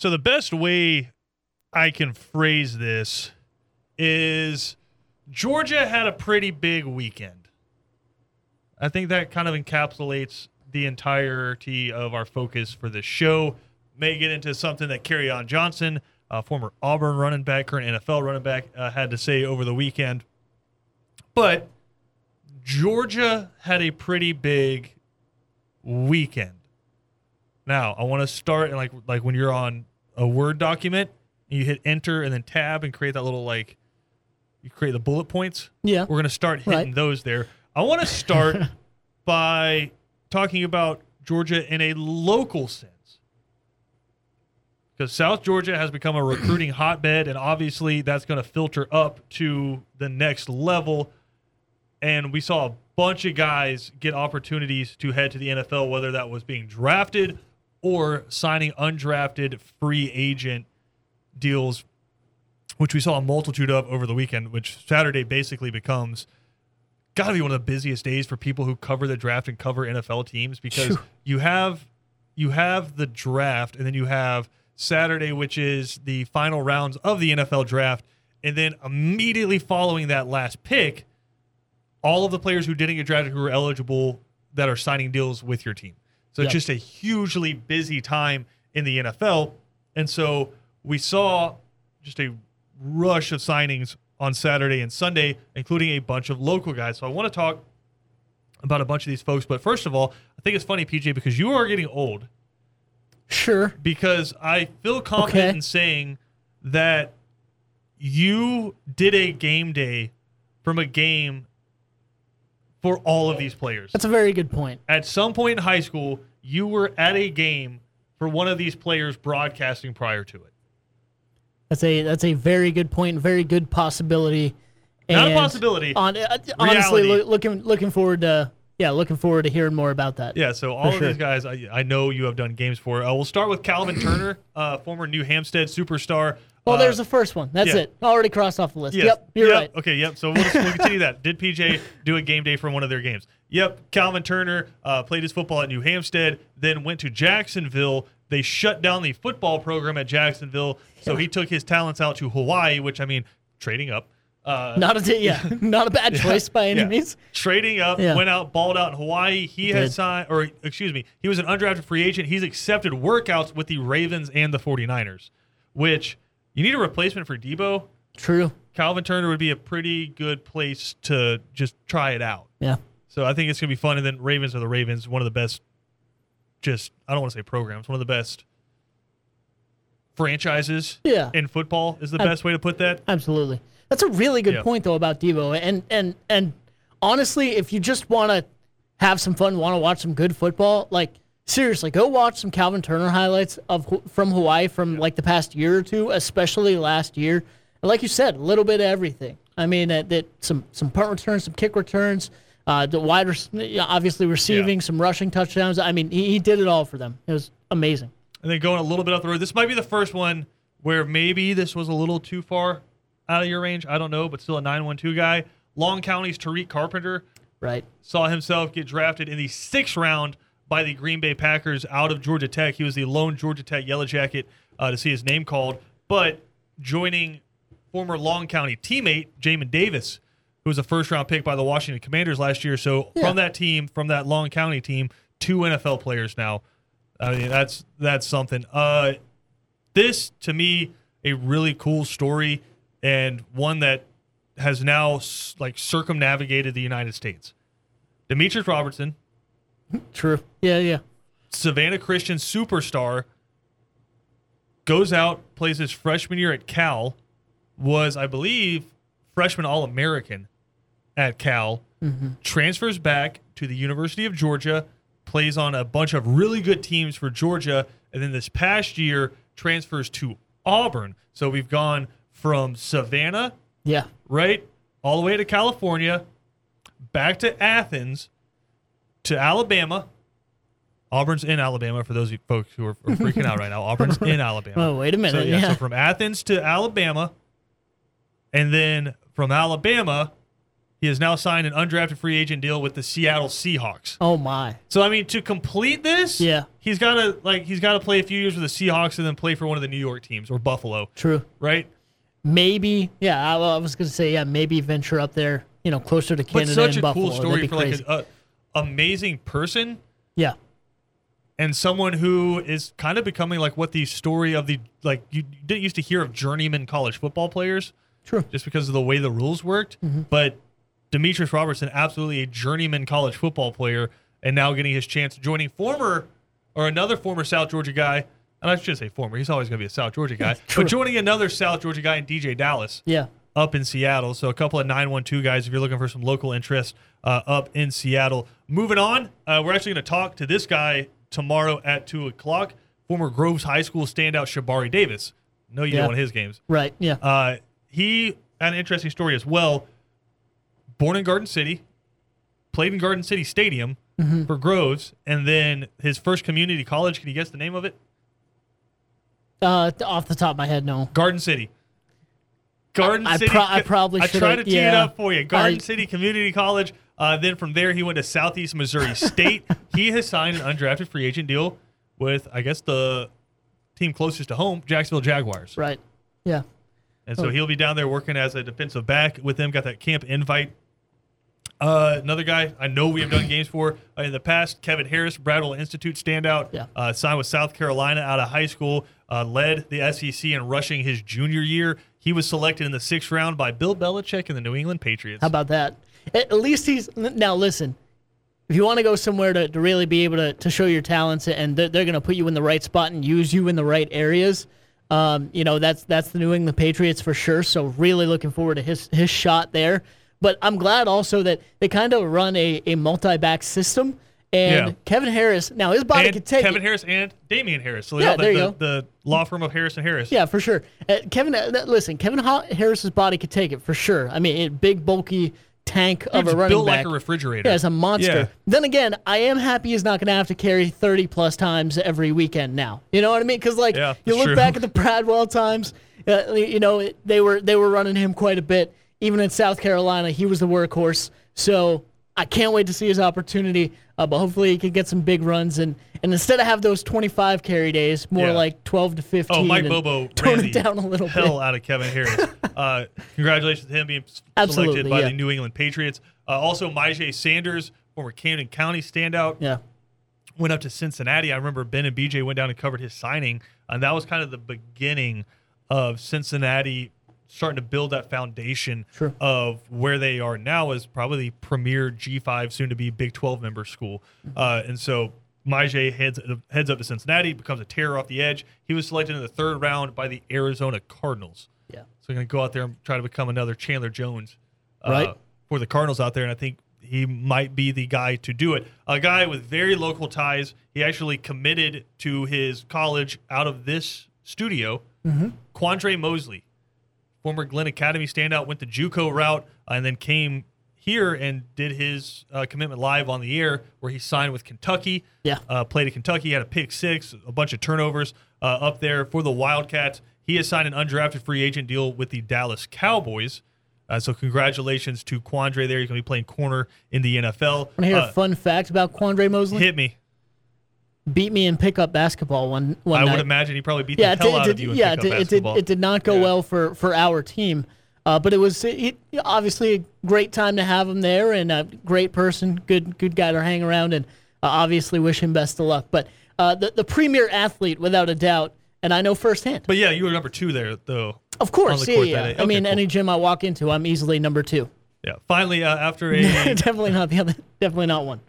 So the best way I can phrase this is Georgia had a pretty big weekend. I think that kind of encapsulates the entirety of our focus for this show. May get into something that Kerryon Johnson, uh, former Auburn running back, current NFL running back, uh, had to say over the weekend. But Georgia had a pretty big weekend. Now, I want to start and like like when you're on a Word document, you hit enter and then tab and create that little like you create the bullet points. Yeah. We're going to start hitting Right. those there. I want to start by talking about Georgia in a local sense. Because South Georgia has become a recruiting hotbed, and obviously that's going to filter up to the next level. And we saw a bunch of guys get opportunities to head to the NFL, whether that was being drafted or signing undrafted free agent deals, which we saw a multitude of over the weekend, which Saturday basically becomes got to be one of the busiest days for people who cover the draft and cover NFL teams because Phew. you have you have the draft and then you have Saturday which is the final rounds of the NFL draft and then immediately following that last pick all of the players who didn't get drafted who are eligible that are signing deals with your team. So it's just a hugely busy time in the NFL. And so we saw just a rush of signings on Saturday and Sunday, including a bunch of local guys. So I want to talk about a bunch of these folks. But first of all, I think it's funny, PJ, because you are getting old. Sure. Because I feel confident Okay. in saying that you did a game day from a game for all of these players. That's a very good point. At some point in high school, you were at a game for one of these players broadcasting prior to it. That's a that's a very good point. Very good possibility. Not a possibility. On, uh, honestly, loo- looking looking forward to yeah, looking forward to hearing more about that. Yeah, so all of sure. these guys, I, I know you have done games for. Uh, we'll start with Calvin Turner, uh, former New Hampstead superstar. Well, Uh, there's the first one. That's yeah. it. Already crossed off the list. Yes. Yep, you're Yep. right. Okay, yep. So we'll, just, we'll continue that. Did PJ do a game day for one of their games? Yep. Calvin Turner uh, played his football at New Hampstead, then went to Jacksonville. They shut down the football program at Jacksonville, so he took his talents out to Hawaii, which I mean, trading up. Uh, Not a yeah, not a bad choice by any yeah. means. Trading up, Yeah. went out, balled out in Hawaii. He Did. has signed, or excuse me, he was an undrafted free agent. He's accepted workouts with the Ravens and the 49ers, which you need a replacement for Deebo. True. Calvin Turner would be a pretty good place to just try it out. Yeah. So I think it's going to be fun. And then Ravens are the Ravens, one of the best, just, I don't want to say programs, one of the best franchises Yeah. in football is the I- best way to put that. Absolutely. That's a really good Yeah. point though about Deebo. And and and honestly, if you just want to have some fun, want to watch some good football, like seriously, go watch some Calvin Turner highlights of from Hawaii from like the past year or two, especially last year. And like you said, a little bit of everything. I mean, uh, that some some punt returns, some kick returns, uh, the wide, res- yeah, obviously receiving, some rushing touchdowns. I mean, he, he did it all for them. It was amazing. And then going a little bit up the road, this might be the first one where maybe this was a little too far out of your range. I don't know, but still a 912 guy. Long County's Tariq Carpenter Right. saw himself get drafted in the sixth round by the Green Bay Packers out of Georgia Tech. He was the lone Georgia Tech Yellow Jacket uh, to see his name called, but joining former Long County teammate Jamin Davis, who was a first round pick by the Washington Commanders last year. So Yeah. from that team, from that Long County team, two NFL players now. I mean, that's that's something. Uh, this to me a really cool story and one that has now like circumnavigated the United States. Demetrius Robertson, True. Yeah. Yeah. Savannah Christian superstar, goes out, plays his freshman year at Cal, was, I believe, freshman All American at Cal, mm-hmm. transfers back to the University of Georgia, plays on a bunch of really good teams for Georgia, and then this past year transfers to Auburn. So we've gone from Savannah, Yeah. right, all the way to California, back to Athens, to Alabama. Auburn's in Alabama for those of you folks who are, are freaking out right now. Auburn's in Alabama. Oh, wait a So minute. yeah, yeah. so from Athens to Alabama, and then from Alabama He has now signed an undrafted free agent deal with the Seattle Seahawks. Oh my. So I mean, to complete this, Yeah. he's got to like he's got to play a few years with the Seahawks and then play for one of the New York teams or Buffalo, True. right? Maybe. Yeah. I, I was gonna say yeah. Maybe venture up there. You know, closer to But Canada such and a Buffalo. cool story for like crazy. an a, amazing person yeah. and someone who is kind of becoming like what the story of the like you didn't used to hear of journeyman college football players True. just because of the way the rules worked. Mm-hmm. But Demetrius Robertson, absolutely a journeyman college football player, and now getting his chance joining former or another former South Georgia guy. And I should say former. He's always going to be a South Georgia guy. But joining another South Georgia guy in DJ Dallas Yeah. Up in Seattle. So a couple of 912 guys if you're looking for some local interest uh, up in Seattle. Moving on, uh, we're actually going to talk to this guy tomorrow at 2 o'clock. Former Groves High School standout Shabari Davis. No, you Yeah. know one of his games. Right. Yeah. Uh, he had an interesting story as well. Born in Garden City, played in Garden City Stadium Mm-hmm. for Groves, and then his first community college. Can you guess the name of it? Uh, off the top of my head, no. Garden City. Garden I- I City. pro- I probably I tried to tee it up for you. Garden I- City Community College. Uh, then from there, he went to Southeast Missouri State. he has signed an undrafted free agent deal with, I guess, the team closest to home, Jacksonville Jaguars. Right. Yeah. And so he'll be down there working as a defensive back with them. Got that camp invite. Uh, another guy I know we have done games for uh, in the past, Kevin Harris, Bradwell Institute standout. Yeah. Uh, signed with South Carolina out of high school. Uh, led the SEC in rushing his junior year. He was selected in the sixth round by Bill Belichick and the New England Patriots. How about that? At least he's now. Listen, if you want to go somewhere to, to really be able to, to show your talents, and they're, they're going to put you in the right spot and use you in the right areas, um, you know that's that's the New England Patriots for sure. So really looking forward to his his shot there. But I'm glad also that they kind of run a, a multi back system. And Yeah. Kevin Harris, now his body and could take it. Kevin it. Harris and Damien Harris. So Yeah, the, there you the, go. the law firm of Harris and Harris. Yeah, for sure. Uh, Kevin, uh, listen, Kevin Ha- Harris's body could take it for sure. I mean, it, big bulky tank of a running built back. like a refrigerator. Yeah, it's a monster. Yeah. Then again, I am happy he's not going to have to carry 30 plus times every weekend now. You know what I mean? Because like Yeah, you look true. back at the Bradwell times, uh, you know they were they were running him quite a bit. Even in South Carolina, he was the workhorse. So I can't wait to see his opportunity. Uh, but hopefully he can get some big runs and and instead of have those 25 carry days, more Yeah. like 12 to 15. Oh, Mike Bobo tone it down a little hell bit. out of Kevin Harris. uh, congratulations to him being Absolutely, selected by yeah. the New England Patriots. Uh, also, Myjai Sanders, former Camden County standout, Yeah. went up to Cincinnati. I remember Ben and BJ went down and covered his signing, and that was kind of the beginning of Cincinnati starting to build that foundation Sure. of where they are now as probably the premier G5, soon to be Big 12 member school. Uh, and so Myjai heads heads up to Cincinnati, becomes a terror off the edge. He was selected in the third round by the Arizona Cardinals. Yeah. So going to go out there and try to become another Chandler Jones uh, Right. for the Cardinals out there. And I think he might be the guy to do it. A guy with very local ties. He actually committed to his college out of this studio. Mm-hmm. Quandre Mosley, former Glynn Academy standout, went the JUCO route uh, and then came here and did his uh, commitment live on the air, where he signed with Kentucky. Yeah. Uh, played at Kentucky, had a pick six, a bunch of turnovers uh, up there for the Wildcats. He has signed an undrafted free agent deal with the Dallas Cowboys. Uh, so congratulations to Quandre there. He's going to be playing corner in the NFL. Want to hear a fun fact about Quandre Mosley? hit me. Beat me in pickup basketball one one I night. would imagine he probably beat yeah, the hell did, out of you yeah, it did, it did. basketball. It did not go Yeah. well for for our team, uh, but it was it, obviously a great time to have him there and a great person, good good guy to hang around, and uh, obviously wish him best of luck. But uh, the the premier athlete, without a doubt, and I know firsthand. But yeah, you were number two there, though. Of course, yeah, yeah. day. I mean, cool. any gym I walk into, I'm easily number two. Yeah. Finally, uh, after a definitely not the other. Definitely not one.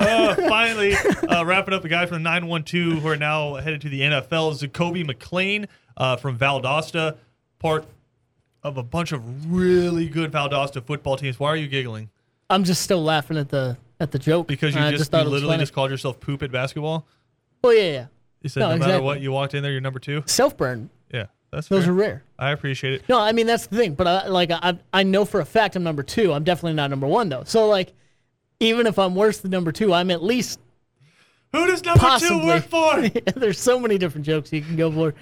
Uh, finally uh, wrapping up the guy from the 912 who are now headed to the NFL, Zakoby McClain uh, from Valdosta, part of a bunch of really good Valdosta football teams. Why are you giggling? I'm just still laughing at the at the joke Because you I just, thought you literally just called yourself poop at basketball. Oh yeah, yeah. You said No, no, matter what, you walked in there, you're number two. Self burn. Yeah, that's Those fair. are rare. I appreciate it. No, I mean that's the thing. But I, like I, I know for a fact I'm number two. I'm definitely not number one though. So like, even if I'm worse than number two, I'm at least Who does number possibly. two work for? There's so many different jokes you can go for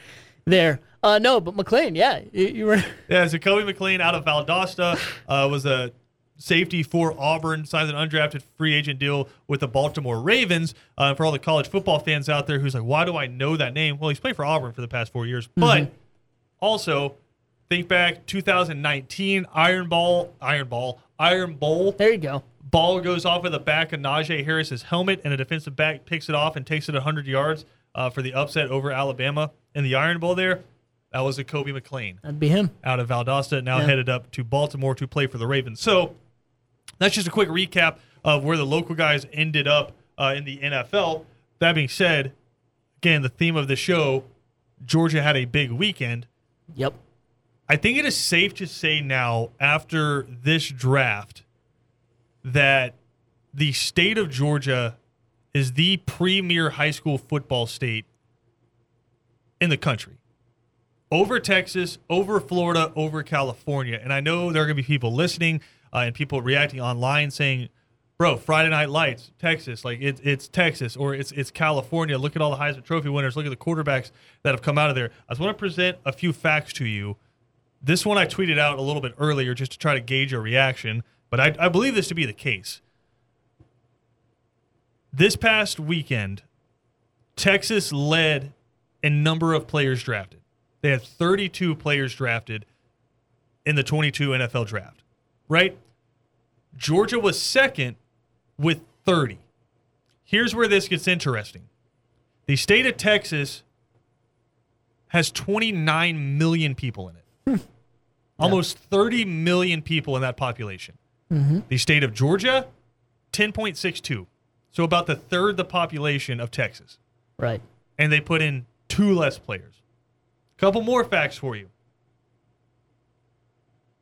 there. Uh, no, but McClain, yeah, you, you were. Yeah, Zakoby McClain out of Valdosta uh, was a safety for Auburn, signs an undrafted free agent deal with the Baltimore Ravens. Uh, for all the college football fans out there who's like, why do I know that name? Well, he's played for Auburn for the past four years. But also, think back 2019 Iron Ball, Iron Ball, Iron Bowl. There you go. Ball goes off of the back of Najee Harris's helmet, and a defensive back picks it off and takes it 100 yards uh, for the upset over Alabama in the Iron Bowl. There, that was a Kobe McClain That'd be him. out of Valdosta, now Yeah. headed up to Baltimore to play for the Ravens. So that's just a quick recap of where the local guys ended up uh, in the NFL. That being said, again, the theme of the show, Georgia had a big weekend. Yep. I think it is safe to say now, after this draft, that the state of Georgia is the premier high school football state in the country. Over Texas, over Florida, over California. And I know there are going to be people listening uh, and people reacting online saying, bro, Friday Night Lights, Texas, like it, it's Texas or it's it's California. Look at all the Heisman Trophy winners. Look at the quarterbacks that have come out of there. I just want to present a few facts to you. This one I tweeted out a little bit earlier just to try to gauge a reaction, but I, I believe this to be the case. This past weekend, Texas led in number of players drafted. They had 32 players drafted in the 22 NFL draft, right? Georgia was second with 30. Here's where this gets interesting. The state of Texas has 29 million people in it. Hmm. Almost 30 million people in that population. The state of Georgia, 10.62. So about the third the population of Texas. Right. And they put in two less players. Couple more facts for you.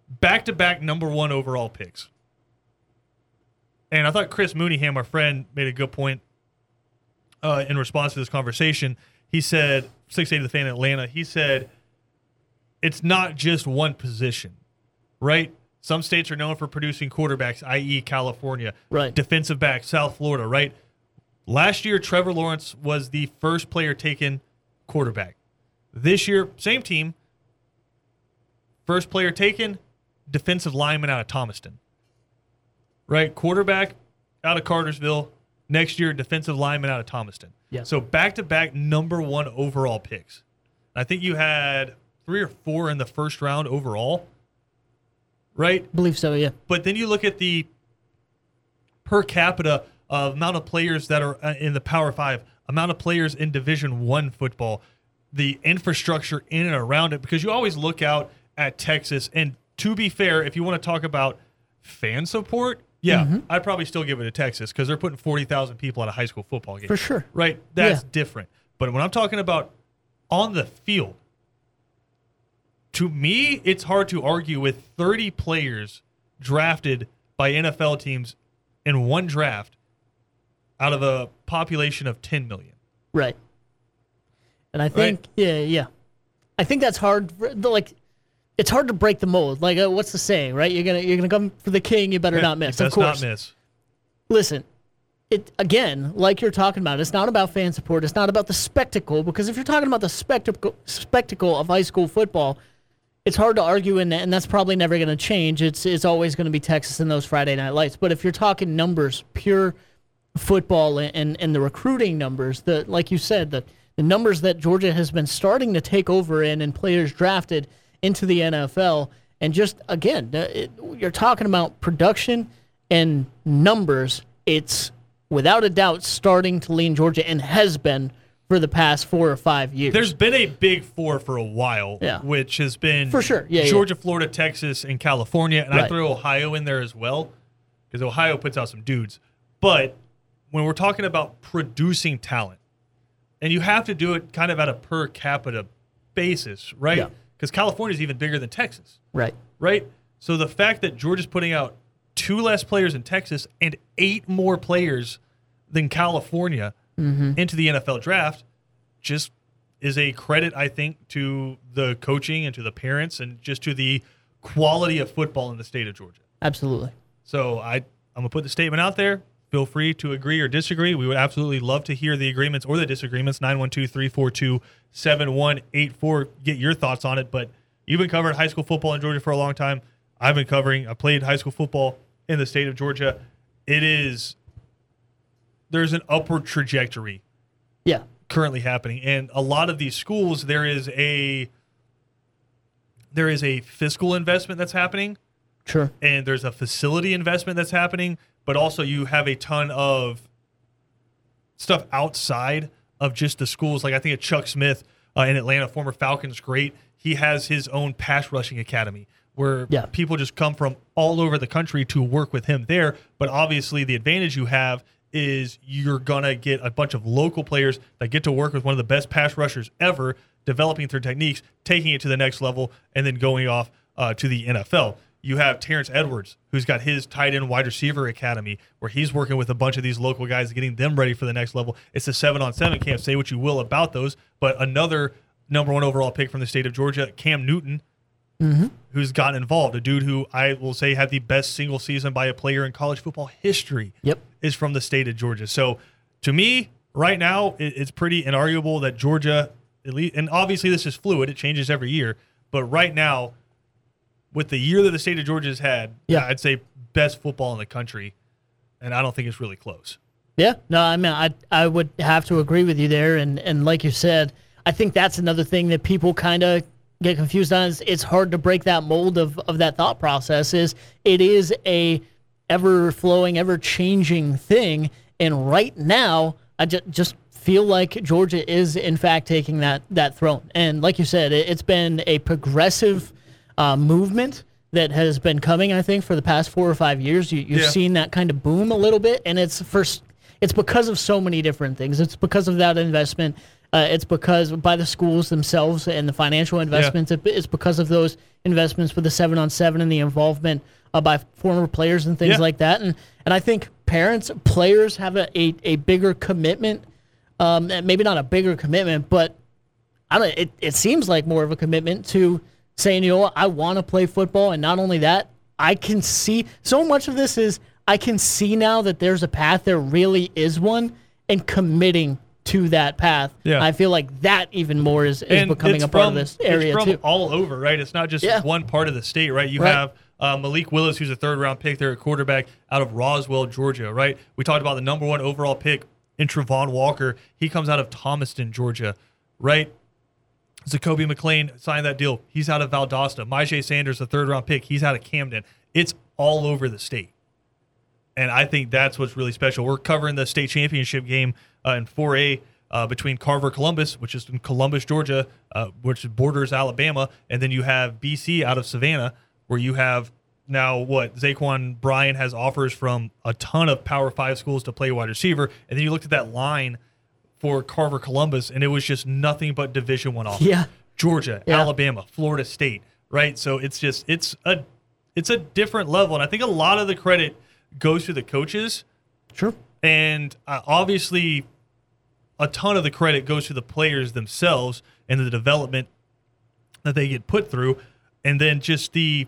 Back to back number one overall picks. And I thought Chris Mooneyham, our friend, made a good point uh, in response to this conversation. He said, 680 the fan in Atlanta, he said, it's not just one position, right? Some states are known for producing quarterbacks, i.e., California. Right. Defensive back, South Florida, right? Last year, Trevor Lawrence was the first player taken quarterback. This year, same team. First player taken, defensive lineman out of Thomaston. Right? Quarterback out of Cartersville. Next year, defensive lineman out of Thomaston. Yeah. So back to back number one overall picks. I think you had three or four in the first round overall. Right? believe so. Yeah. But then you look at the per capita uh, amount of players that are uh, in the Power Five, amount of players in Division One football, the infrastructure in and around it. Because you always look out at Texas, and to be fair, if you want to talk about fan support, yeah, I'd probably still give it to Texas because they're putting forty thousand people at a high school football game For sure. right? That's Yeah. different. But when I'm talking about on the field, to me, it's hard to argue with 30 players drafted by NFL teams in one draft out of a population of 10 million. Right. And I think, yeah, yeah. I think that's hard. Like, it's hard to break the mold. Like, uh, what's the saying, right? You're gonna you're gonna come for the king. You better not miss. Of course. not miss. Listen, it again, like you're talking about. It's not about fan support. It's not about the spectacle. Because if you're talking about the spectacle spectacle of high school football, it's hard to argue, and and that's probably never going to change. It's it's always going to be Texas in those Friday night lights. But if you're talking numbers, pure football and, and, and the recruiting numbers, the like you said, the, the numbers that Georgia has been starting to take over in and players drafted into the NFL, and just again, it, you're talking about production and numbers. It's without a doubt starting to lean Georgia and has been for the past four or five years. There's been a big four for a while, Yeah. which has been For sure. Yeah, yeah. Georgia, Florida, Texas, and California. And I throw Ohio in there as well because Ohio puts out some dudes. But when we're talking about producing talent, and you have to do it kind of at a per capita basis, right? Yeah. Because California is even bigger than Texas, right. right? So the fact that Georgia's putting out two less players in Texas and eight more players than California Mm-hmm. into the NFL draft just is a credit, I think, to the coaching and to the parents and just to the quality of football in the state of Georgia. Absolutely. So I, I'm gonna put the statement out there. Feel free to agree or disagree. We would absolutely love to hear the agreements or the disagreements. 912-342-7184. Get your thoughts on it. But you've been covering high school football in Georgia for a long time. I've been covering. I played high school football in the state of Georgia, it is there's an upward trajectory Yeah. currently happening and a lot of these schools there is a there is a fiscal investment that's happening Sure. and there's a facility investment that's happening but also you have a ton of stuff outside of just the schools like i think of chuck smith uh, in atlanta former falcons great he has his own pass rushing academy where Yeah. people just come from all over the country to work with him there but obviously the advantage you have is you're gonna get a bunch of local players that get to work with one of the best pass rushers ever developing their techniques taking it to the next level and then going off uh, to the nfl you have Terrence Edwards, who's got his tight end wide receiver academy, where he's working with a bunch of these local guys, getting them ready for the next level. It's a seven on seven camp. Say what you will about those, but another number one overall pick from the state of Georgia, Cam Newton, Mm-hmm. who's gotten involved. A dude who I will say had the best single season by a player in college football history Yep. is from the state of Georgia. So to me, right now, it, it's pretty inarguable that Georgia, at least, and obviously this is fluid; it changes every year. But right now, with the year that the state of Georgia has had, Yeah. I'd say best football in the country, and I don't think it's really close. Yeah, no, I mean, I I would have to agree with you there, and and like you said, I think that's another thing that people kind of get confused on. Is it's hard to break that mold of of that thought process. Is it is a ever flowing, ever changing thing, and right now, I just just feel like Georgia is in fact taking that that throne, and like you said, it, it's been a progressive uh, movement that has been coming. I think for the past four or five years, you, you've Yeah. seen that kind of boom a little bit, and it's first. It's because of so many different things. It's because of that investment. Uh, it's because by the schools themselves and the financial investments. It, it's because of those investments with the seven on seven and the involvement uh, by former players and things Yeah. like that. And and I think parents, players have a a, a bigger commitment. Um, maybe not a bigger commitment, but I don't. It, it seems like more of a commitment to saying, you know what, I want to play football, and not only that, I can see so much of this is I can see now that there's a path. There really is one, and committing to that path. Yeah. I feel like that even more is, is and becoming a part from, of this area it's from too. all over, right? It's not just Yeah. one part of the state, right? You Right. have uh, Malik Willis, who's a third round pick there at quarterback out of Roswell, Georgia, right? We talked about the number one overall pick in Travon Walker. He comes out of Thomaston, Georgia, right? Zakoby McClain signed that deal. He's out of Valdosta. Myjai Sanders, a third round pick. He's out of Camden. It's all over the state. And I think that's what's really special. We're covering the state championship game uh, in 4A uh, between Carver Columbus, which is in Columbus, Georgia, uh, which borders Alabama, and then you have BC out of Savannah, where you have now what Zaquan Bryan has offers from a ton of Power Five schools to play wide receiver, and then you looked at that line for Carver Columbus, and it was just nothing but Division One offers. Yeah. Georgia, Yeah. Alabama, Florida State, right? So it's just it's a it's a different level, and I think a lot of the credit goes to the coaches, Sure. and uh, obviously a ton of the credit goes to the players themselves and the development that they get put through, and then just the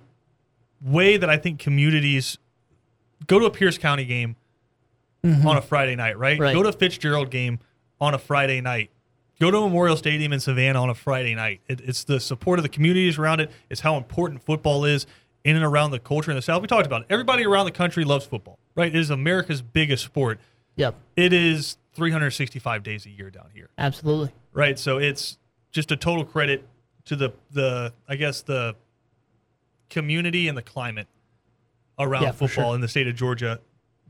way that I think communities go to a Pierce County game on a Friday night, right? Right. Go to a Fitzgerald game on a Friday night. Go to Memorial Stadium in Savannah on a Friday night. It, it's the support of the communities around it. It's how important football is in and around the culture in the South. We talked about it. Everybody around the country loves football, right? It is America's biggest sport. Yep. It is 365 days a year down here, Absolutely. right? So it's just a total credit to the the I guess the community and the climate around Yeah, football sure. in the state of Georgia.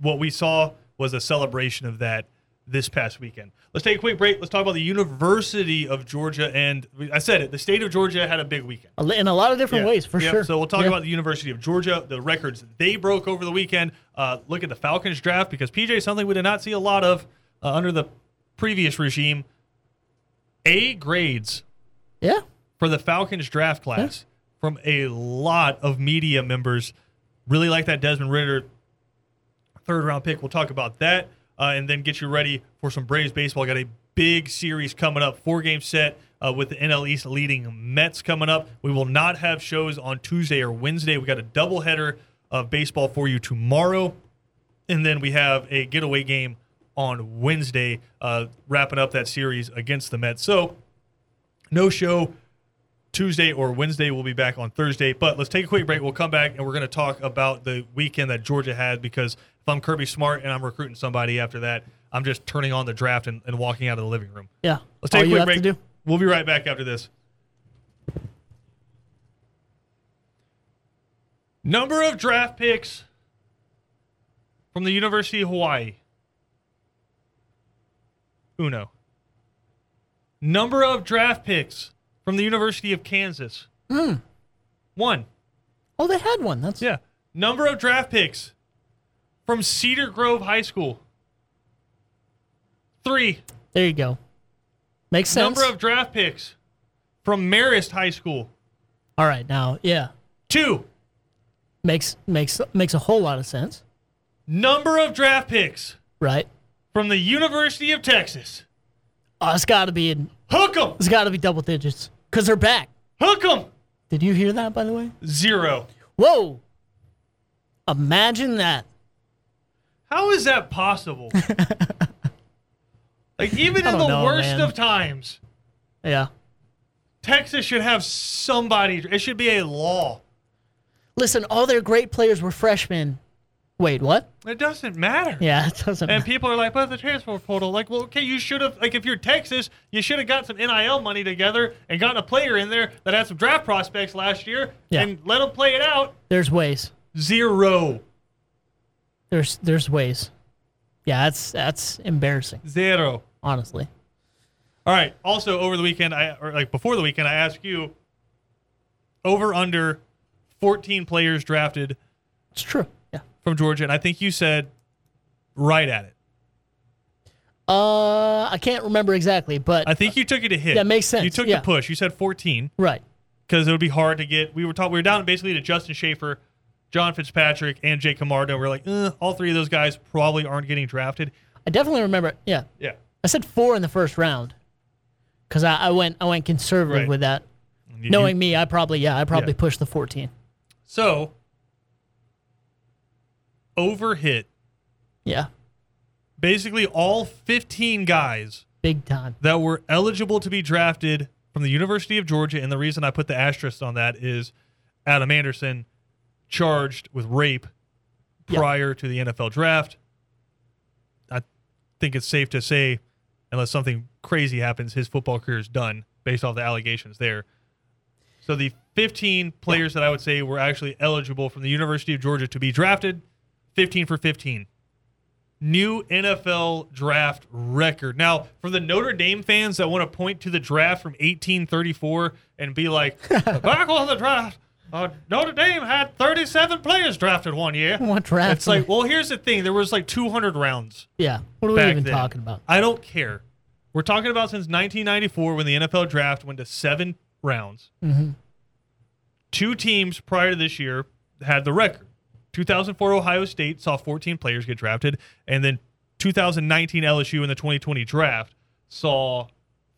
What we saw was a celebration of that this past weekend. Let's take a quick break. Let's talk about the University of Georgia. And I said it, the state of Georgia had a big weekend. In a lot of different Yeah. ways, for sure. So we'll talk Yeah. about the University of Georgia, the records they broke over the weekend. Uh, look at the Falcons draft because PJ something we did not see a lot of uh, under the previous regime. A grades Yeah. for the Falcons draft class from a lot of media members. Really like that Desmond Ridder third round pick. We'll talk about that uh, and then get you ready for some Braves baseball. Got a big series coming up, four game set uh, with the NL East leading Mets coming up. We will not have shows on Tuesday or Wednesday. We got a doubleheader of baseball for you tomorrow. And then we have a getaway game on Wednesday, uh, wrapping up that series against the Mets. So, no show Tuesday or Wednesday. We'll be back on Thursday. But let's take a quick break. We'll come back and we're going to talk about the weekend that Georgia had because if I'm Kirby Smart and I'm recruiting somebody after that, I'm just turning on the draft and, and walking out of the living room. Yeah. Let's take All a quick break. do. We'll be right back after this. Number of draft picks from the University of Hawaii. Uno. Number of draft picks from the University of Kansas. Hmm. One. Oh, they had one. That's Yeah. Number of draft picks from Cedar Grove High School. Three. there. You go. Makes sense. Number of draft picks from Marist High School. All right, now, yeah, Two. makes makes makes a whole lot of sense, Number of draft picks right? from the University of Texas. Oh, it's got to be in. Hook 'em. It's got to be double digits because they're back. Hook 'em. Did you hear that, by the way? Zero. Whoa! Imagine that. How is that possible? like, even I in don't the know, worst man. of times, Yeah. Texas should have somebody. It should be a law. Listen, all their great players were freshmen. Wait, what? It doesn't matter. Yeah, it doesn't. Matter. And matter. people are like, but the transfer portal. Like, well, okay, you should have, like, if you're Texas, you should have got some NIL money together and gotten a player in there that had some draft prospects last year Yeah. and let them play it out. There's ways. Zero. There's there's ways. Yeah, that's that's embarrassing, Zero. honestly. All right. Also, over the weekend, I or like before the weekend, I asked you over under 14 players drafted It's true. Yeah. from Georgia, and I think you said right at it. Uh, I can't remember exactly, but I think you took it a hit. That makes sense, You took yeah. the push. You said 14 right. because it would be hard to get. We were talking. We were down basically to Justin Shaffer, John Fitzpatrick, and Jake Camarda. We are like, eh, all three of those guys probably aren't getting drafted. I definitely remember. Yeah, Yeah. I said four in the first round because I, I went I went conservative Right. with that. You- Knowing me, I probably yeah I probably Yeah. pushed the fourteen. so over hit Yeah, basically all 15 guys big time. that were eligible to be drafted from the University of Georgia. And the reason I put the asterisk on that is Adam Anderson charged with rape Yeah. prior to the NFL draft. I think it's safe to say, unless something crazy happens, his football career is done based off the allegations there. So the 15 players that I would say were actually eligible from the University of Georgia to be drafted, 15 for 15 new NFL draft record. Now, for the Notre Dame fans that want to point to the draft from 1834 and be like, back on the draft, uh, Notre Dame had 37 players drafted one year. What draft? It's like, well, here's the thing. There was like 200 rounds yeah. What are we back even then. talking about? I don't care. We're talking about since 1994 when the NFL draft went to seven rounds. Mm-hmm. Two teams prior to this year had the record. 2004 Ohio State saw 14 players get drafted, and then 2019 LSU in the 2020 draft saw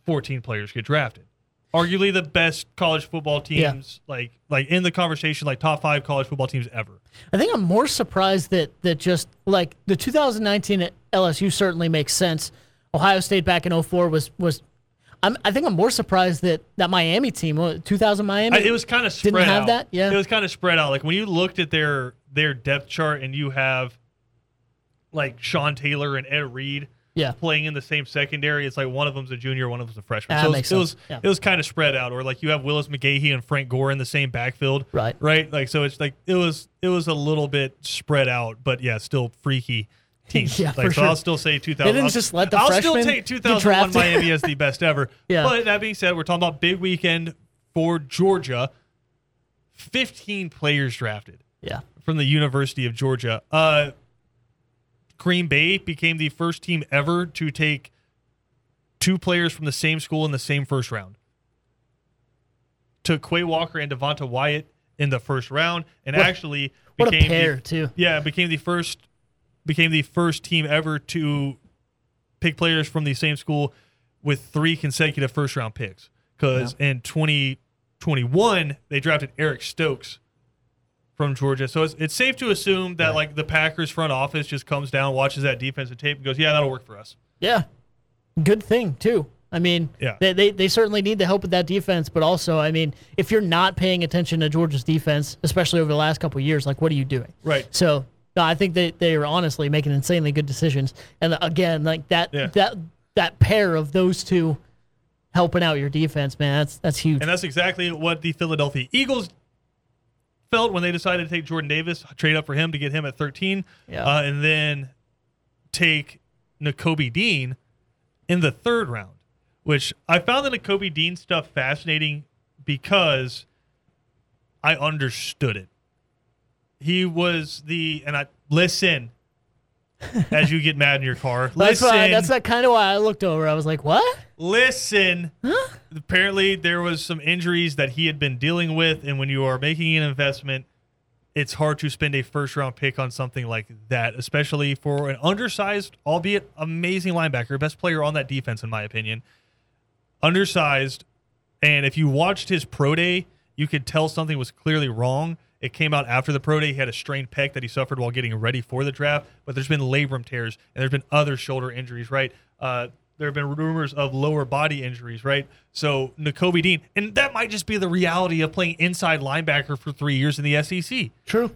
14 players get drafted. Arguably the best college football Yeah. teams, like like in the conversation, like top five college football teams ever. I think I'm more surprised that that just like the 2019 at LSU certainly makes sense. Ohio State back in 04 was was. I'm, I think I'm more surprised that that Miami team, 2000 Miami. I- it was kind of spread Didn't have out. that? Yeah. it was kind of spread out. Like when you looked at their their depth chart, and you have like Sean Taylor and Ed Reed yeah. playing in the same secondary. It's like one of them's a junior, one of them's a freshman. Ah, so it was, makes it was. Yeah. it was kind of spread out. Or like you have Willis McGahee and Frank Gore in the same backfield, Right. Right. Like so, it's like it was it was a little bit spread out, but yeah, still freaky. Teams. Yeah, like, for so sure. I'll still say 2000. They didn't I'll- just let the I'll still take get 2001. Miami as the best ever. Yeah. But that being said, we're talking about big weekend for Georgia. 15 players drafted Yeah. from the University of Georgia. Uh, Green Bay became the first team ever to take two players from the same school in the same first round. Took Quay Walker and Devonte Wyatt in the first round, and What- actually What a became pair the, too. yeah became the first became the first team ever to pick players from the same school with three consecutive first round picks. Because in 2021 they drafted Eric Stokes from Georgia. So it's, it's safe to assume that like the Packers front office just comes down, watches that defensive tape, and goes, "Yeah, that'll work for us." Yeah. Good thing too. I mean, Yeah. they, they they certainly need the help with that defense, but also, I mean, if you're not paying attention to Georgia's defense, especially over the last couple of years, like what are you doing? Right. So no, I think they they are honestly making insanely good decisions, and again, like that Yeah. that that pair of those two helping out your defense, man, that's that's huge. And that's exactly what the Philadelphia Eagles felt when they decided to take Jordan Davis, trade up for him to get him at 13, Yeah. uh, and then take Nakobe Dean in the third round, which I found the Nakobe Dean stuff fascinating because I understood it. He was the, and I listen as you get mad in your car. That's listen, why. That's that kind of why I looked over. I was like, "What? Listen. Apparently, there was some injuries that he had been dealing with, and when you are making an investment, it's hard to spend a first round pick on something like that, especially for an undersized, albeit amazing linebacker, best player on that defense, in my opinion. Undersized, and if you watched his pro day, you could tell something was clearly wrong. It came out after the pro day. He had a strained pec that he suffered while getting ready for the draft, but there's been labrum tears and there's been other shoulder injuries, right? Uh, there have been rumors of lower body injuries, right? So Nakobe Dean, and that might just be the reality of playing inside linebacker for three years in the SEC True.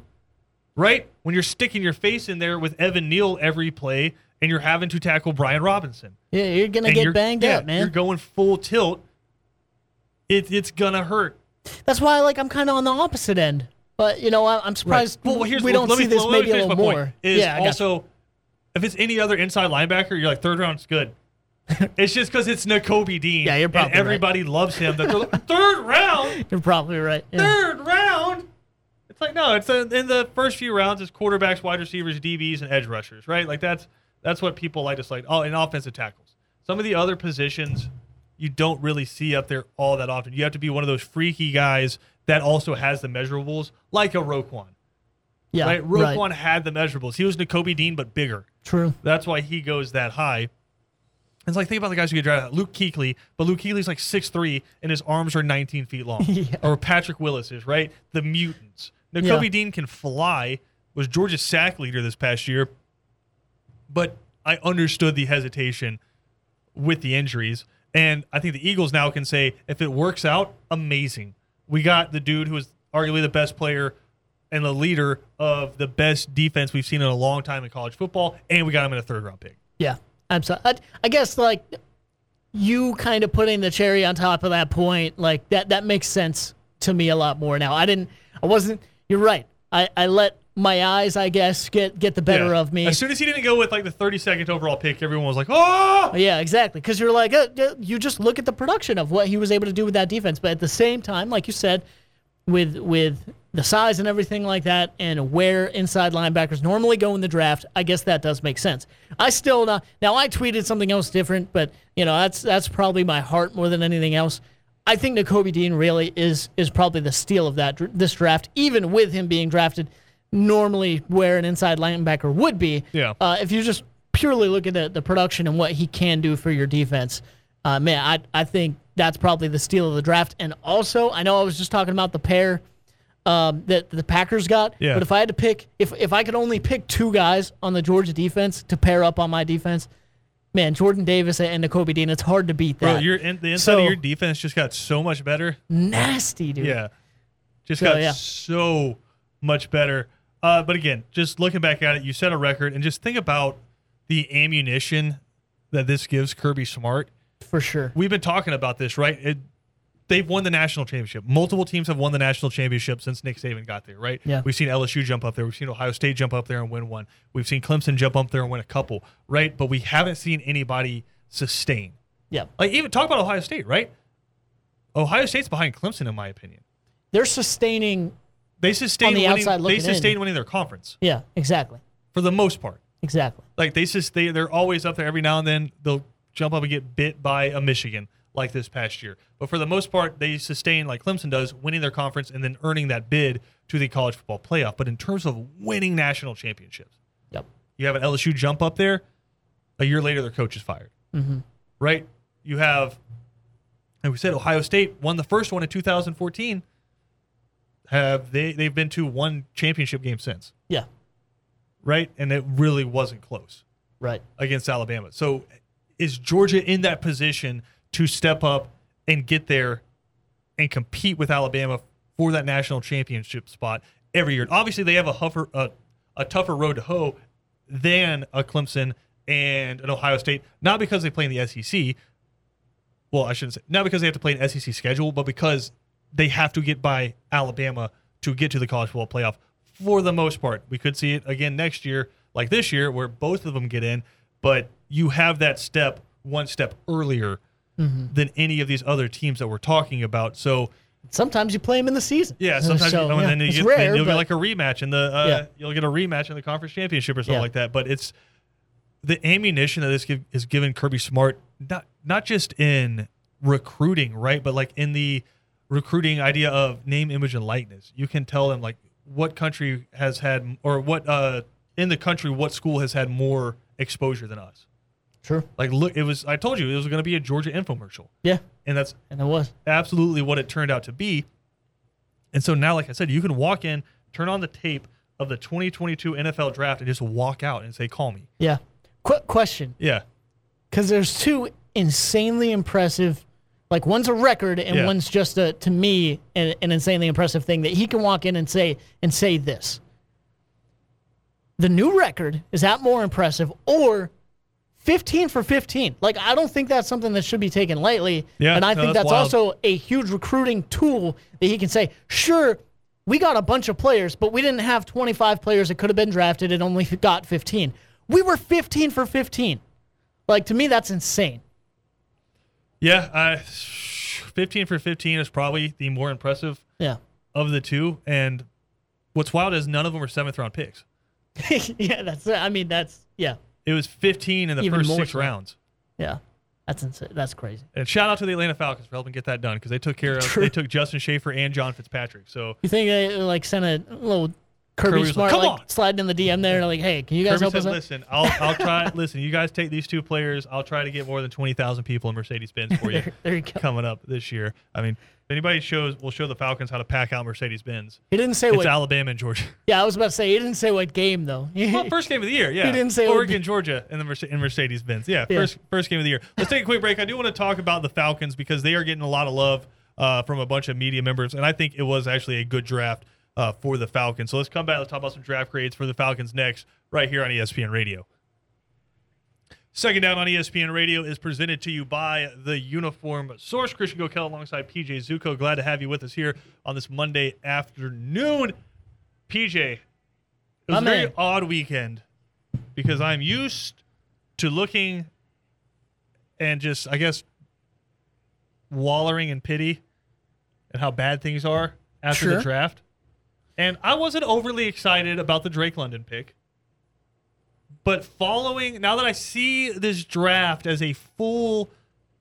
right? When you're sticking your face in there with Evan Neal every play and you're having to tackle Brian Robinson. Yeah, you're gonna and get banged yeah, up, man. You're going full tilt. It, it's gonna hurt. That's why, like, I'm kind of on the opposite end. But you know, I'm surprised Well, here's we don't let see me, this let me maybe a little more. Is yeah, also if it's any other inside linebacker, you're like third round's good. it's just because it's Nakobe Dean. Yeah, you're probably and everybody loves him. That like, third round, you're probably right. Yeah. third round. It's like no, it's a, in the first few rounds. It's quarterbacks, wide receivers, DBs, and edge rushers, right? Like that's that's what people like to like. Oh, and offensive tackles. Some of the other positions you don't really see up there all that often. You have to be one of those freaky guys that also has the measurables, like a Roquan. Yeah, Right? Roquan had the measurables. He was Nakobe Dean, but bigger. True. That's why he goes that high. It's like think about the guys who get drafted. Luke Kuechly, but Luke Kuechly's like 6'3", and his arms are 19 feet long. Yeah. Or Patrick Willis is, right? The mutants. Nakobe Yeah. Dean can fly, was Georgia's sack leader this past year. But I understood the hesitation with the injuries. And I think the Eagles now can say, if it works out, amazing. We got the dude who is arguably the best player and the leader of the best defense we've seen in a long time in college football, and we got him in a third round pick. Yeah, absolutely. I, I guess like you kind of putting the cherry on top of that point, like that that makes sense to me a lot more now. I didn't. I wasn't. You're right. I I let my eyes, I guess, get get the better Yeah. of me. As soon as he didn't go with like the 32nd overall pick, everyone was like, oh! Yeah, exactly. Because you're like, uh, uh, you just look at the production of what he was able to do with that defense. But at the same time, like you said, with with the size and everything like that, and where inside linebackers normally go in the draft, I guess that does make sense. I still not now. I tweeted something else different, but you know that's that's probably my heart more than anything else. I think Nakobe Dean really is is probably the steal of that this draft, even with him being drafted normally where an inside linebacker would be. Yeah. Uh, if you just purely look at the, the production and what he can do for your defense, uh, man, I, I think that's probably the steal of the draft. And also, I know I was just talking about the pair um, that the Packers got, Yeah. but if I had to pick, if, if I could only pick two guys on the Georgia defense to pair up on my defense, man, Jordan Davis and Nakobe Dean, it's hard to beat that. Bro, you're in, the inside So- of your defense just got so much better. Nasty, dude. Yeah. Just So, got yeah. so much better. Uh, but again, just looking back at it, you set a record, and just think about the ammunition that this gives Kirby Smart. For sure. We've been talking about this, right? It, they've won the national championship. Multiple teams have won the national championship since Nick Saban got there, right? Yeah. We've seen LSU jump up there. We've seen Ohio State jump up there and win one. We've seen Clemson jump up there and win a couple, right? But we haven't seen anybody sustain. Yeah. Like even talk about Ohio State, right? Ohio State's behind Clemson, in my opinion. They're sustaining. They sustain On the winning, outside they sustain in. winning their conference Yeah, exactly. for the most part. Exactly. Like they just they they're always up there. Every now and then they'll jump up and get bit by a Michigan like this past year. But for the most part, they sustain like Clemson does, winning their conference and then earning that bid to the college football playoff. But in terms of winning national championships, Yep. you have an LSU jump up there. A year later, their coach is fired. Mm-hmm. Right? You have, and we said Ohio State won the first one in 2014. Have they? They've been to one championship game since, Yeah. right? And it really wasn't close Right. against Alabama. So, is Georgia in that position to step up and get there and compete with Alabama for that national championship spot every year. Obviously, they have a huffer, a, a tougher road to hoe than a Clemson and an Ohio State, not because they play in the SEC. Well, I shouldn't say not because they have to play an SEC schedule, but because they have to get by Alabama to get to the college football playoff for the most part. We could see it again next year, like this year, where both of them get in, but you have that step one step earlier than any of these other teams that we're talking about. So Sometimes you play them in the season. yeah, sometimes So, you know, yeah, and then you it's get, rare, then you'll but- get like a rematch in the uh, Yeah. you'll get a rematch in the conference championship or something Yeah. like that. But it's the ammunition that this give, is given Kirby Smart not not just in recruiting, right, but like in the recruiting idea of name, image, and likeness. You can tell them like what country has had or what uh in the country what school has had more exposure than us. True. Like look, it was I told you it was going to be a Georgia infomercial, Yeah, and that's and it was. absolutely what it turned out to be. And so now, like I said, you can walk in, turn on the tape of the 2022 NFL draft, and just walk out and say, "Call me." Yeah. Quick question, Yeah, because there's two insanely impressive. Like one's a record, and Yeah. one's just a to me an, an insanely impressive thing that he can walk in and say and say this. The new record is that more impressive, or 15 for 15? Like I don't think that's something that should be taken lightly. Yeah, and I no, think that's that's also a huge recruiting tool that he can say, sure, we got a bunch of players, but we didn't have 25 players that could have been drafted and only got 15. We were 15 for 15. Like to me, that's insane. yeah. I 15 for 15 is probably the more impressive Yeah. of the two. And what's wild is none of them were seventh round picks. yeah, that's. I mean, that's yeah, It was 15 in the Even first more six so. rounds. yeah. That's insane. That's crazy. And shout out to the Atlanta Falcons for helping get that done because they took care of True. they took Justin Shaffer and John Fitzpatrick. So You think they like sent a little Kirby, Kirby was like, Smart "Come like on." sliding in the DM there, and like, hey, can you guys Kirby help said, us? "Listen, I'll I'll try. listen, you guys take these two players. I'll try to get more than twenty thousand people in Mercedes Benz for you There, there you go. coming up this year. I mean, if anybody shows will show the Falcons how to pack out Mercedes Benz. He didn't say It's what. Alabama and Georgia. yeah, I was about to say he didn't say what game though. Well, first game of the year, yeah. He didn't say Oregon, be- Georgia, and the Merce- in Mercedes Benz. Yeah, Yeah. first first game of the year. Let's take a quick break. I do want to talk about the Falcons because they are getting a lot of love uh, from a bunch of media members, and I think it was actually a good draft uh, for the Falcons. So let's come back. Let's talk about some draft grades for the Falcons next, right here on ESPN Radio. Second down on ESPN Radio is presented to you by the Uniform Source. Christian Gokel alongside PJ Zuko. Glad to have you with us here on this Monday afternoon. PJ, it was My a very man. odd weekend because I'm used to looking and just, I guess, wallowing in pity at how bad things are after the draft. And I wasn't overly excited about the Drake London pick. But following, now that I see this draft as a full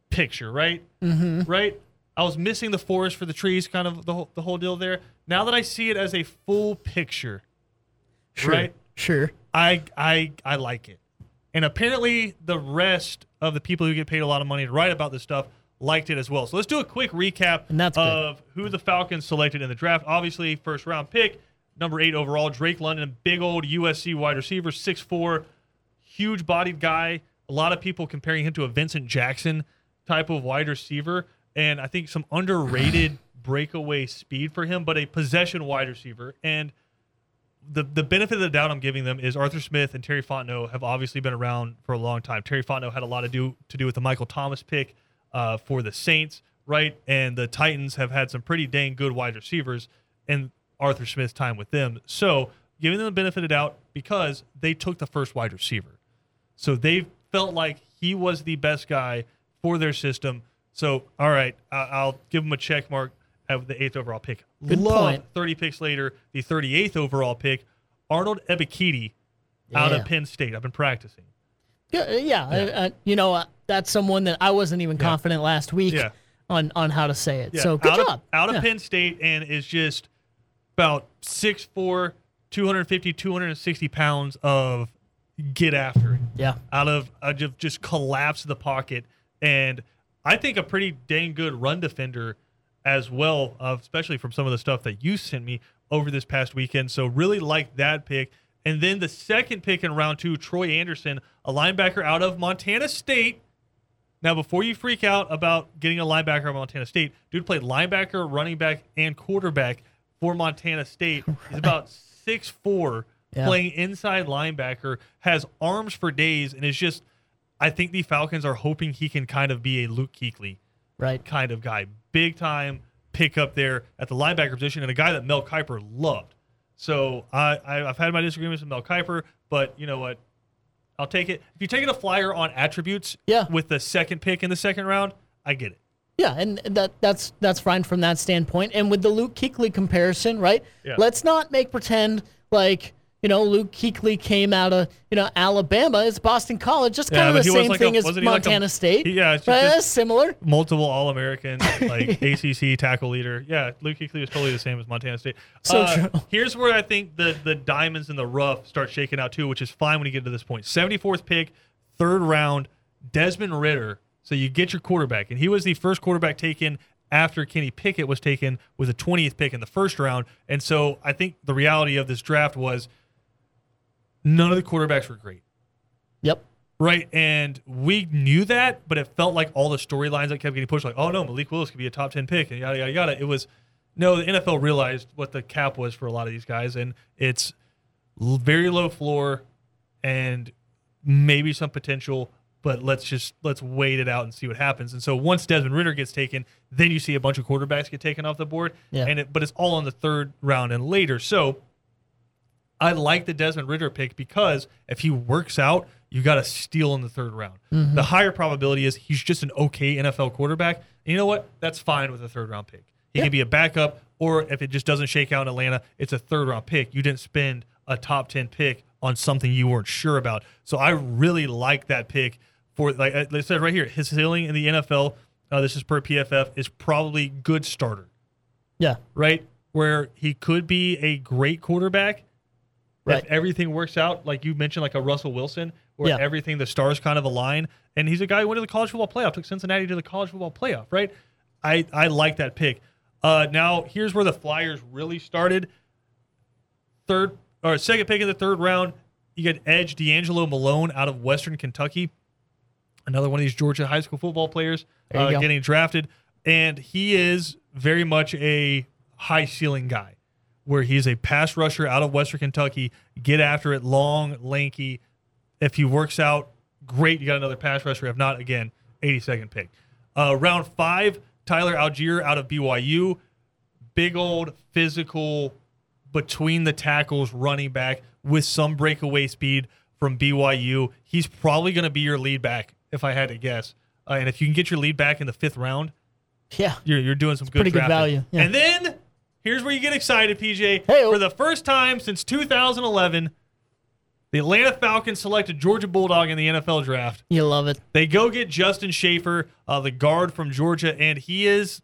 picture, right? Mm-hmm. Right? I was missing the forest for the trees, kind of the whole, the whole deal there. Now that I see it as a full picture, sure, right. Sure. I I I like it. And apparently the rest of the people who get paid a lot of money to write about this stuff liked it as well. So let's do a quick recap that's good. of who the Falcons selected in the draft. Obviously, first round pick, number eight overall, Drake London, big old USC wide receiver, 6'4, huge bodied guy. A lot of people comparing him to a Vincent Jackson type of wide receiver. And I think some underrated breakaway speed for him, but a possession wide receiver. And the the benefit of the doubt I'm giving them is Arthur Smith and Terry Fontenot have obviously been around for a long time. Terry Fontenot had a lot to do to do with the Michael Thomas pick uh, for the Saints, right? And the Titans have had some pretty dang good wide receivers in Arthur Smith's time with them. So giving them the benefit of the doubt because they took the first wide receiver. So they felt like he was the best guy for their system. So all right, I'll give him a check mark at the eighth overall pick. Good Love point. 30 picks later, the 38th overall pick, Arnold Ebiketie out of Penn State. I've been practicing. Yeah, yeah. I, uh, you know, uh, that's someone that I wasn't even confident last week Yeah. on on how to say it. Yeah, So good out job. Of, out of Yeah. Penn State and is just about 6'4, 250, 260 pounds of get after it. Yeah. out of uh, just, just collapse the pocket. And I think a pretty dang good run defender as well, uh, especially from some of the stuff that you sent me over this past weekend. So really like that pick. And then the second pick in round two, Troy Anderson, a linebacker out of Montana State. Now, before you freak out about getting a linebacker at Montana State, dude played linebacker, running back, and quarterback for Montana State. He's about six four, Yeah. playing inside linebacker, has arms for days, and is just. I think the Falcons are hoping he can kind of be a Luke Kuechly Right. kind of guy, big time pick up there at the linebacker position, and a guy that Mel Kiper loved. So I, I I've had my disagreements with Mel Kiper, but you know what? I'll take it. If you're taking a flyer on attributes, Yeah. with the second pick in the second round, I get it. Yeah, and that that's that's fine from that standpoint. And with the Luke Kuechly comparison, right? Yeah. Let's not make pretend like you know Luke Kuechly came out of you know Alabama. It's Boston College, just kind Yeah, of the same like a- thing as wasn't like a- Montana State. Yeah, it's right? just- similar. Multiple All American, like ACC tackle leader. Yeah, Luke Kuechly was totally the same as Montana State. So Uh, true. Here's where I think the the diamonds in the rough start shaking out too, which is fine when you get to this point. 74th pick, third round, Desmond Ridder. So you get your quarterback, and he was the first quarterback taken after Kenny Pickett was taken with a 20th pick in the first round. And so I think the reality of this draft was none of the quarterbacks were great. Yep. Right, and we knew that, but it felt like all the storylines that kept getting pushed, like, oh no, Malik Willis could be a top ten pick, and yada yada yada. It was no, the NFL realized what the cap was for a lot of these guys, and it's very low floor, and maybe some potential, but let's just let's wait it out and see what happens. And so once Desmond Ridder gets taken, then you see a bunch of quarterbacks get taken off the board, Yeah. and it, but it's all in the third round and later. So I like the Desmond Ridder pick because if he works out, you got to steal in the third round. The higher probability is he's just an okay NFL quarterback. And you know what? That's fine with a third round pick. He Yeah. can be a backup, or if it just doesn't shake out in Atlanta, it's a third round pick. You didn't spend a top 10 pick on something you weren't sure about. So I really like that pick for, like I said right here, his ceiling in the NFL, uh, this is per PFF, is probably good starter Yeah. right? Where he could be a great quarterback Right. if everything works out, like you mentioned, like a Russell Wilson, where Yeah. everything the stars kind of align. And he's a guy who went to the college football playoff, took Cincinnati to the college football playoff, right? I I like that pick. Uh, now here's where the Flyers really started. Third or second pick in the third round, you get Edge D'Angelo Malone out of Western Kentucky another one of these Georgia high school football players uh, getting drafted, and he is very much a high ceiling guy, where he's a pass rusher out of Western Kentucky, get after it, long, lanky. If he works out, great, you got another pass rusher. If not, again, 82nd pick. Uh, round five, Tyler Allgeier out of BYU, big old physical between the tackles running back with some breakaway speed from BYU. He's probably going to be your lead back, if I had to guess. Uh, and if you can get your lead back in the fifth round, Yeah. you're, you're doing some good pretty good value, yeah. And then here's where you get excited, PJ. Hey-o. For the first time since 2011, the Atlanta Falcons selected Georgia Bulldog in the NFL draft. You love it. They go get Justin Shaffer, uh, the guard from Georgia, and he is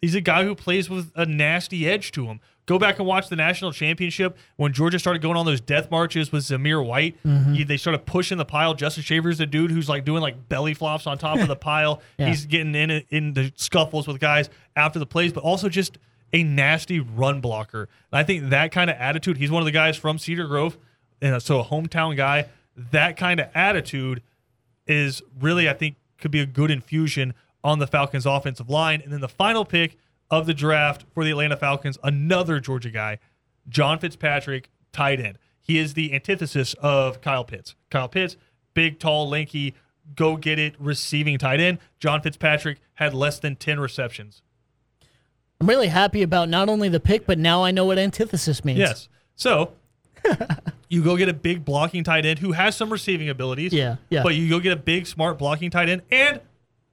he's a guy who plays with a nasty edge to him. Go back and watch the national championship when Georgia started going on those death marches with Zamir White. Mm-hmm. He- they started pushing the pile. Justin Shaffer's a dude who's like doing like belly flops on top of the pile. Yeah. He's getting in in the scuffles with guys after the plays, but also just a nasty run blocker. And I think that kind of attitude. He's one of the guys from Cedar Grove, and uh, so a hometown guy. That kind of attitude is really, I think, could be a good infusion on the Falcons' offensive line. And then the final pick of the draft for the Atlanta Falcons, another Georgia guy, John Fitzpatrick, tight end. He is the antithesis of Kyle Pitts. Kyle Pitts, big, tall, lanky, go get it, receiving tight end. John Fitzpatrick had less than 10 receptions. I'm really happy about not only the pick, but now I know what antithesis means. Yes. So you go get a big blocking tight end who has some receiving abilities. Yeah, yeah. But you go get a big, smart blocking tight end and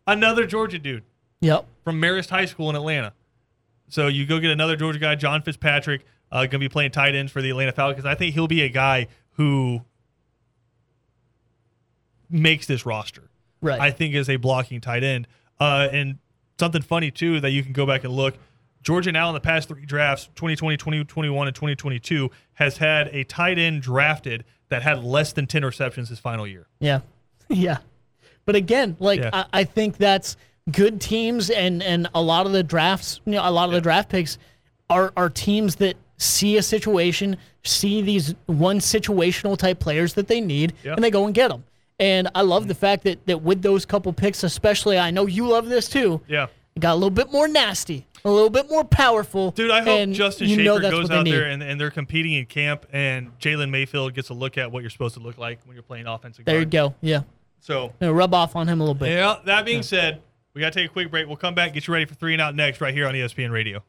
another Georgia dude. Yep. from Marist High School in Atlanta. So you go get another Georgia guy, John Fitzpatrick, uh, going to be playing tight ends for the Atlanta Falcons. I think he'll be a guy who makes this roster. Right. I think is a blocking tight end. Uh, and something funny too that you can go back and look. Georgia now in the past three drafts, 2020, 2021, and 2022, has had a tight end drafted that had less than 10 receptions his final year. Yeah. Yeah. But again, like Yeah. I, I think that's good teams and and a lot of the drafts, you know, a lot of the draft picks are are teams that see a situation, see these one situational type players that they need, Yeah. and they go and get them. And I love the fact that that with those couple picks, especially, I know you love this too. Yeah. Got a little bit more nasty, a little bit more powerful. Dude, I hope Justin know goes out there and, and they're competing in camp, and Jalen Mayfield gets a look at what you're supposed to look like when you're playing offensive There you go. Yeah. So, know, rub off on him a little bit. yeah, that being said, we got to take a quick break. We'll come back, get you ready for three and out next, right here on ESPN Radio.